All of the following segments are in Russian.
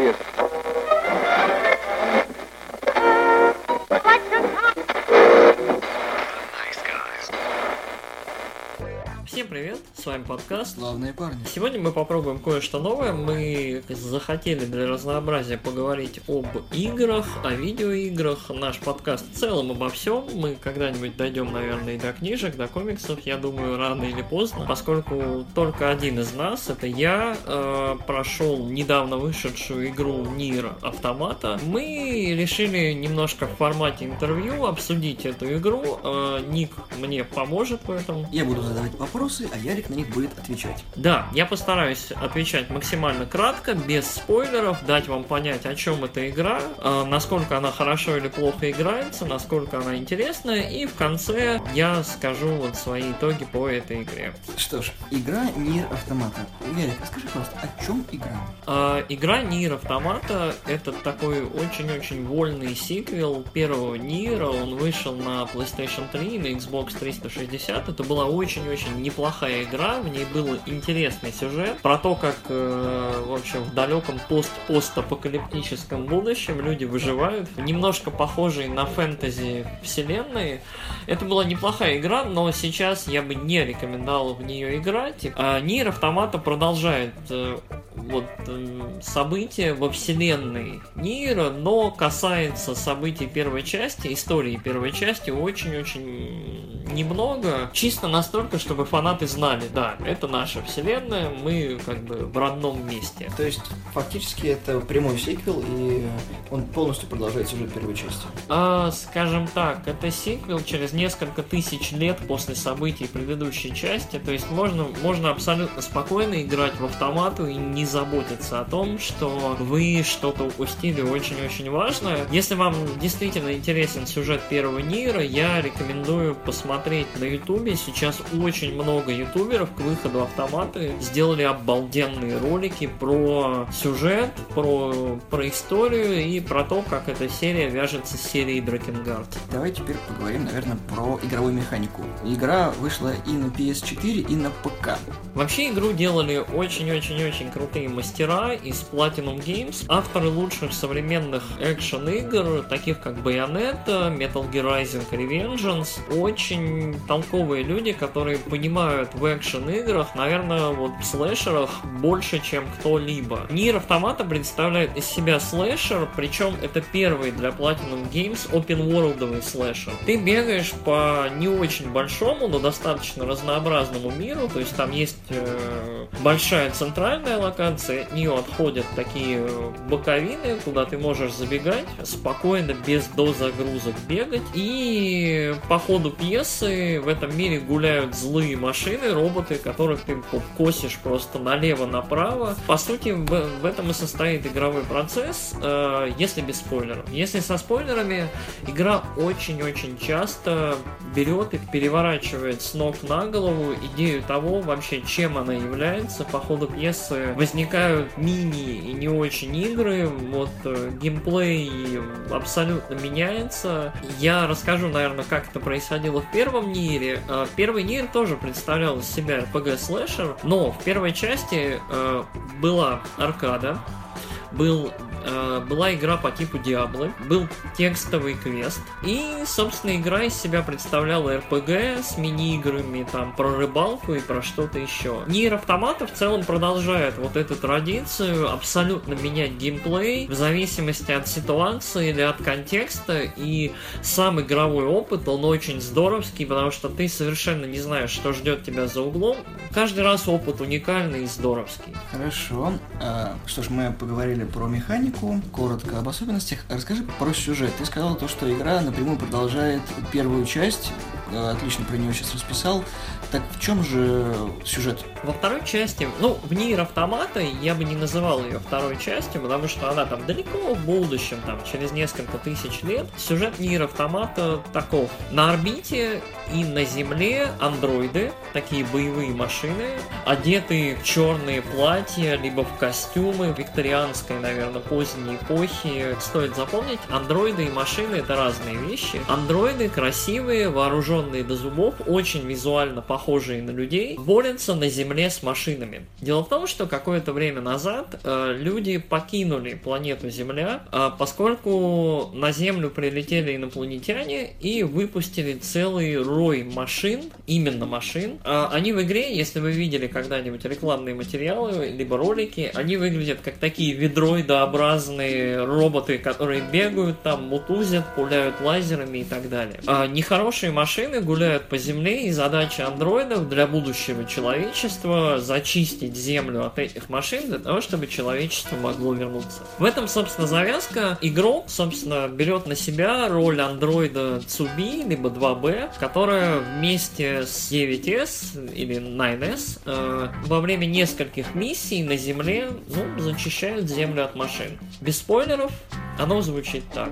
serious с вами подкаст. Славные парни. Сегодня мы попробуем кое-что новое. Мы захотели для разнообразия поговорить об играх, о видеоиграх. Наш подкаст в целом обо всем. Мы когда-нибудь дойдем, наверное, и до книжек, до комиксов, я думаю, рано или поздно, поскольку только один из нас, это я, э, прошел недавно вышедшую игру Нир Автомата. Мы решили немножко в формате интервью обсудить эту игру. Э, Ник мне поможет в этом. Я буду задавать вопросы, а Ярик на них будет отвечать. Да, я постараюсь отвечать максимально кратко, без спойлеров, дать вам понять, о чем эта игра, э, насколько она хорошо или плохо играется, насколько она интересная, и в конце я скажу вот свои итоги по этой игре. Что ж, игра Нир Автомата. Ярик, скажи просто, о чем игра? Э, игра Нир Автомата это такой очень-очень вольный сиквел первого Нира, он вышел на PlayStation 3, на Xbox 360, это была очень-очень неплохая игра, в ней был интересный сюжет про то, как, э, в общем, в далеком пост-постапокалиптическом будущем люди выживают, немножко похожий на фэнтези вселенной. Это была неплохая игра, но сейчас я бы не рекомендовал в нее играть. А Нир Автомата продолжает э, вот события во вселенной Нира, но касается событий первой части, истории первой части очень-очень немного, чисто настолько, чтобы фанаты знали, да, это наша вселенная, мы как бы в родном месте. То есть, фактически, это прямой сиквел, и он полностью продолжает сюжет первой части. А, скажем так, это сиквел через несколько тысяч лет после событий предыдущей части, то есть можно, можно абсолютно спокойно играть в автомату и не заботиться о том, что вы что-то упустили очень-очень важное. Если вам действительно интересен сюжет первого Нира, я рекомендую посмотреть на ютубе. Сейчас очень много ютуберов к выходу автоматы сделали обалденные ролики про сюжет, про, про историю и про то, как эта серия вяжется с серией Дракенгард. Давай теперь поговорим, наверное, про игровую механику. Игра вышла и на PS4, и на ПК. Вообще игру делали очень-очень-очень крутые мастера из Platinum Games, авторы лучших современных экшен игр, таких как Bayonetta, Metal Gear Rising Revengeance, очень толковые люди, которые понимают в экшен играх, наверное, вот в слэшерах больше, чем кто-либо. Нир Автомата представляет из себя слэшер, причем это первый для Platinum Games open worldовый слэшер. Ты бегаешь по не очень большому, но достаточно разнообразному миру, то есть там есть э, большая центральная локация, от нее отходят такие э, боковины, куда ты можешь забегать, спокойно, без дозагрузок бегать, и по ходу пьесы в этом мире гуляют злые машины, роботы, которых ты косишь просто налево-направо. По сути, в, этом и состоит игровой процесс, э, если без спойлеров. Если со спойлерами, игра очень-очень часто берет и переворачивает с ног на голову идею того вообще, чем она является. По ходу пьесы возникают мини и не очень игры, вот э, геймплей абсолютно меняется. Я расскажу, наверное, как это происходило в первом Нире. Э, Первый Нир тоже представлял из себя RPG слэшер, но в первой части э, была аркада, был была игра по типу Диаблы, был текстовый квест, и, собственно, игра из себя представляла RPG с мини-играми там про рыбалку и про что-то еще. Нир Автомата в целом продолжает вот эту традицию абсолютно менять геймплей в зависимости от ситуации или от контекста, и сам игровой опыт, он очень здоровский, потому что ты совершенно не знаешь, что ждет тебя за углом. Каждый раз опыт уникальный и здоровский. Хорошо. А, что ж, мы поговорили про механику, коротко об особенностях. Расскажи про сюжет. Ты сказал то, что игра напрямую продолжает первую часть. Э, Отлично про нее сейчас расписал. Так в чем же сюжет? Во второй части, ну, в Нир Автомата я бы не называл ее второй частью, потому что она там далеко в будущем, там, через несколько тысяч лет. Сюжет Нир Автомата таков. На орбите и на Земле андроиды, такие боевые машины, одетые в черные платья, либо в костюмы викторианской, наверное, поздней эпохи. Стоит запомнить, андроиды и машины это разные вещи. Андроиды красивые, вооруженные до зубов, очень визуально похожие на людей, борются на Земле с машинами. Дело в том, что какое-то время назад э, люди покинули планету Земля, э, поскольку на Землю прилетели инопланетяне и выпустили целый рой машин, именно машин. Э, они в игре, если вы видели когда-нибудь рекламные материалы, либо ролики, они выглядят как такие ведроидообразные роботы, которые бегают там, мутузят, пуляют лазерами и так далее. А нехорошие машины гуляют по земле, и задача андроидов для будущего человечества зачистить землю от этих машин для того, чтобы человечество могло вернуться. В этом, собственно, завязка. Игрок, собственно, берет на себя роль андроида Цуби, либо 2B, которая вместе с 9S или 9S э, во время нескольких миссий на Земле ну, зачищают Землю от машин. Без спойлеров, оно звучит так.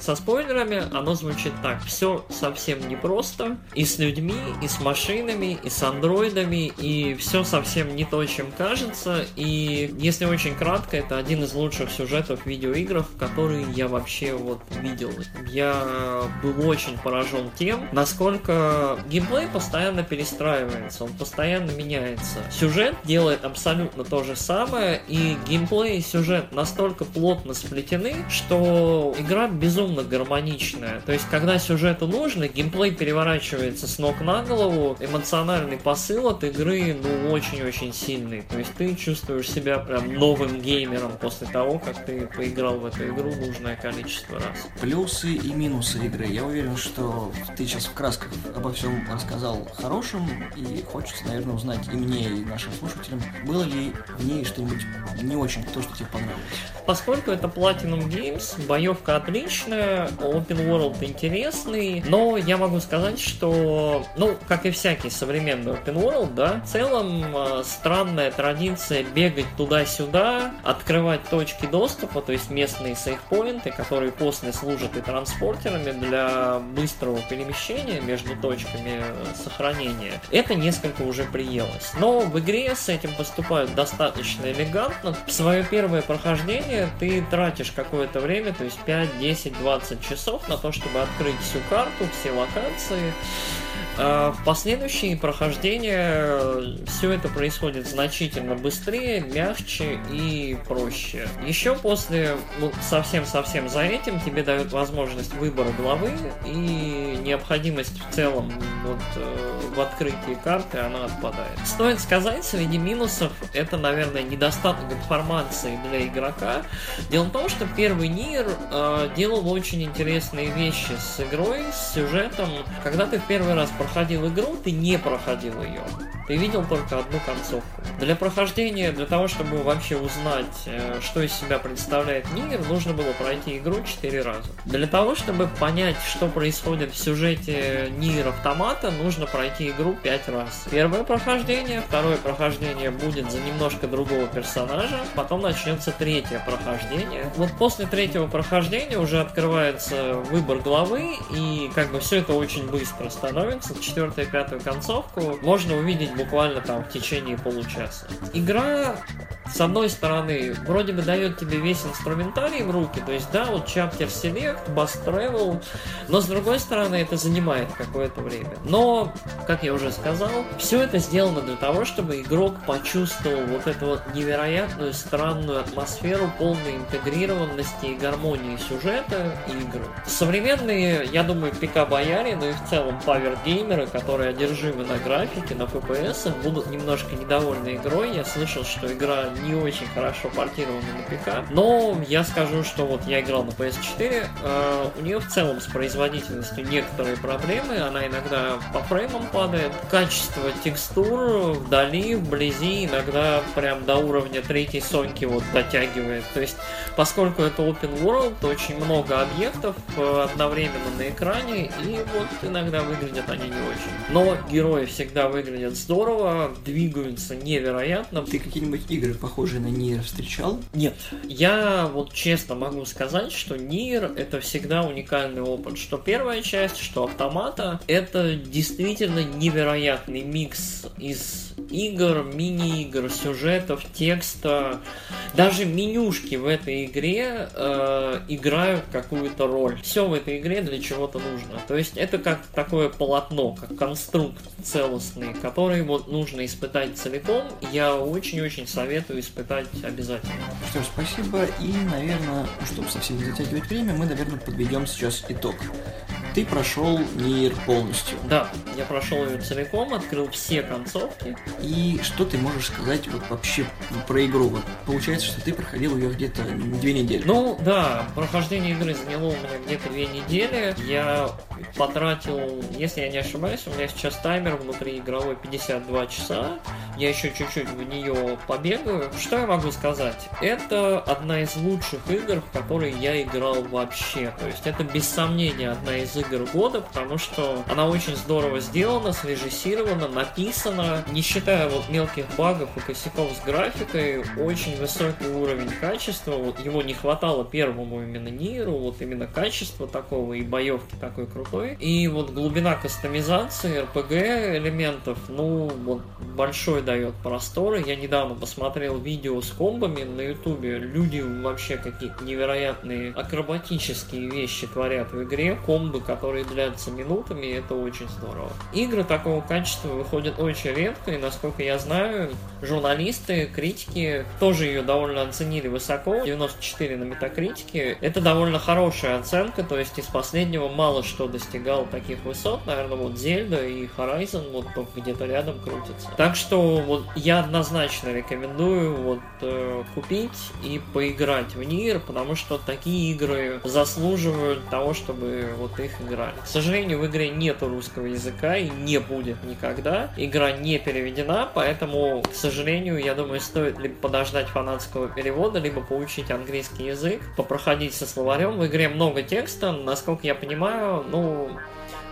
Со спойлерами оно звучит так. Все совсем непросто. И с людьми, и с машинами, и с андроидами, и все совсем не то, чем кажется. И если очень кратко, это один из лучших сюжетов в видеоиграх, которые я вообще вот видел. Я был очень поражен тем, насколько геймплей постоянно перестраивается, он постоянно меняется. Сюжет делает абсолютно то же самое, и геймплей и сюжет настолько плотно сплетены, что игра безумно гармоничная. То есть, когда сюжету нужно, геймплей переворачивается с ног на голову, эмоциональный посыл от игры, ну, очень-очень сильный. То есть, ты чувствуешь себя прям новым геймером после того, как ты поиграл в эту игру нужное количество раз. Плюсы и минусы игры. Я уверен, что ты сейчас в красках обо всем рассказал хорошим, и хочется, наверное, узнать и мне, и нашим слушателям, было ли в ней что-нибудь не очень то, что тебе понравилось. Поскольку это Platinum Games, боевка отличная, open world интересный, но я могу сказать, что, ну, как и всякий современный open world, да, в целом э, странная традиция бегать туда-сюда, открывать точки доступа, то есть местные сейфпоинты, которые после служат и транспортерами для быстрого перемещения между точками сохранения. Это несколько уже приелось. Но в игре с этим поступают достаточно элегантно. В свое первое прохождение ты тратишь какое-то время, то есть 5, 10, 20 20 часов на то, чтобы открыть всю карту, все локации. А, в последующие прохождения все это происходит значительно быстрее, мягче и проще. Еще после, ну, совсем-совсем за этим, тебе дают возможность выбора главы и необходимость в целом вот, э, в открытии карты, она отпадает. Стоит сказать, среди минусов это, наверное, недостаток информации для игрока. Дело в том, что первый Нир э, делал очень интересные вещи с игрой, с сюжетом. Когда ты в первый раз проходил игру, ты не проходил ее. Ты видел только одну концовку. Для прохождения, для того, чтобы вообще узнать, э, что из себя представляет Нир, нужно было пройти игру 4 раза. Для того, чтобы понять, что происходит в сюжете Нир Автомата, нужно пройти игру 5 раз. Первое прохождение, второе прохождение будет за немножко другого персонажа, потом начнется третье прохождение. Вот после третьего прохождения уже открывается выбор главы, и как бы все это очень быстро становится. Четвертую и пятую концовку можно увидеть буквально там в течение получаса. Игра с одной стороны, вроде бы дает тебе весь инструментарий в руки, то есть, да, вот Chapter Select, Bus Travel, но с другой стороны, это занимает какое-то время. Но, как я уже сказал, все это сделано для того, чтобы игрок почувствовал вот эту вот невероятную странную атмосферу полной интегрированности и гармонии сюжета и игры. Современные, я думаю, ПК-бояре, ну и в целом павер-геймеры, которые одержимы на графике, на FPS, будут немножко недовольны игрой. Я слышал, что игра не очень хорошо портирована на ПК. Но я скажу, что вот я играл на PS4, э, у нее в целом с производительностью некоторые проблемы, она иногда по фреймам падает, качество текстур вдали, вблизи иногда прям до уровня третьей Соньки вот дотягивает. То есть, поскольку это open world, то очень много объектов э, одновременно на экране, и вот иногда выглядят они не очень. Но герои всегда выглядят здорово, двигаются невероятно. Ты какие-нибудь игры похожие на Нир встречал? Нет. Я вот честно могу сказать, что Нир это всегда уникальный опыт. Что первая часть, что автомата, это действительно невероятный микс из игр, мини-игр, сюжетов, текста, даже менюшки в этой игре э, играют какую-то роль. Все в этой игре для чего-то нужно. То есть это как такое полотно, как конструкт целостный, который вот нужно испытать целиком. Я очень-очень советую испытать обязательно. Что ж, спасибо. И, наверное, чтобы совсем не затягивать время, мы, наверное, подведем сейчас итог. Ты прошел мир полностью. Да, я прошел ее целиком, открыл все концовки. И что ты можешь сказать вот вообще про игру? Вот получается, что ты проходил ее где-то две недели. Ну да, прохождение игры заняло у меня где-то две недели. Я потратил, если я не ошибаюсь, у меня сейчас таймер внутри игровой 52 часа. Я еще чуть-чуть в нее побегаю. Что я могу сказать? Это одна из лучших игр, в которые я играл вообще. То есть это без сомнения одна из игр года, потому что она очень здорово сделана, срежиссирована, написана. Не считая вот мелких багов и косяков с графикой, очень высокий уровень качества. Вот его не хватало первому именно Ниру, вот именно качество такого и боевки такой крутой. И вот глубина кастомизации, RPG элементов, ну, вот большой дает просторы. Я недавно посмотрел видео с комбами на ютубе. Люди вообще какие-то невероятные акробатические вещи творят в игре. Комбы, которые длятся минутами, и это очень здорово. Игры такого качества выходят очень редко, и насколько я знаю, журналисты, критики тоже ее довольно оценили высоко. 94 на метакритике. Это довольно хорошая оценка, то есть из последнего мало что достигал таких высот. Наверное, вот Зельда и Horizon вот где-то рядом крутятся. Так что вот я однозначно рекомендую вот э, купить и поиграть в Нир, потому что такие игры заслуживают того, чтобы вот их играли. К сожалению, в игре нет русского языка и не будет никогда. Игра не переведена, поэтому, к сожалению, я думаю, стоит либо подождать фанатского перевода, либо поучить английский язык, попроходить со словарем. В игре много текста, насколько я понимаю, ну,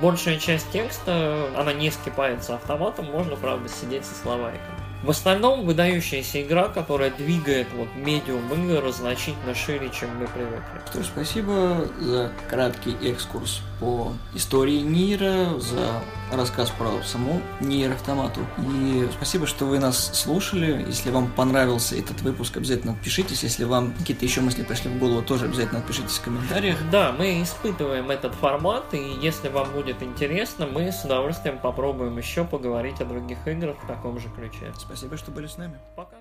большая часть текста, она не скипается автоматом, можно, правда, сидеть со словариком. В остальном, выдающаяся игра, которая двигает вот медиум игр значительно шире, чем мы привыкли. Что ж, спасибо за краткий экскурс по истории Нира, за рассказ про саму Нир Автомату. И спасибо, что вы нас слушали. Если вам понравился этот выпуск, обязательно отпишитесь. Если вам какие-то еще мысли пришли в голову, тоже обязательно отпишитесь в комментариях. Да, мы испытываем этот формат, и если вам будет интересно, мы с удовольствием попробуем еще поговорить о других играх в таком же ключе. Спасибо, что были с нами. Пока.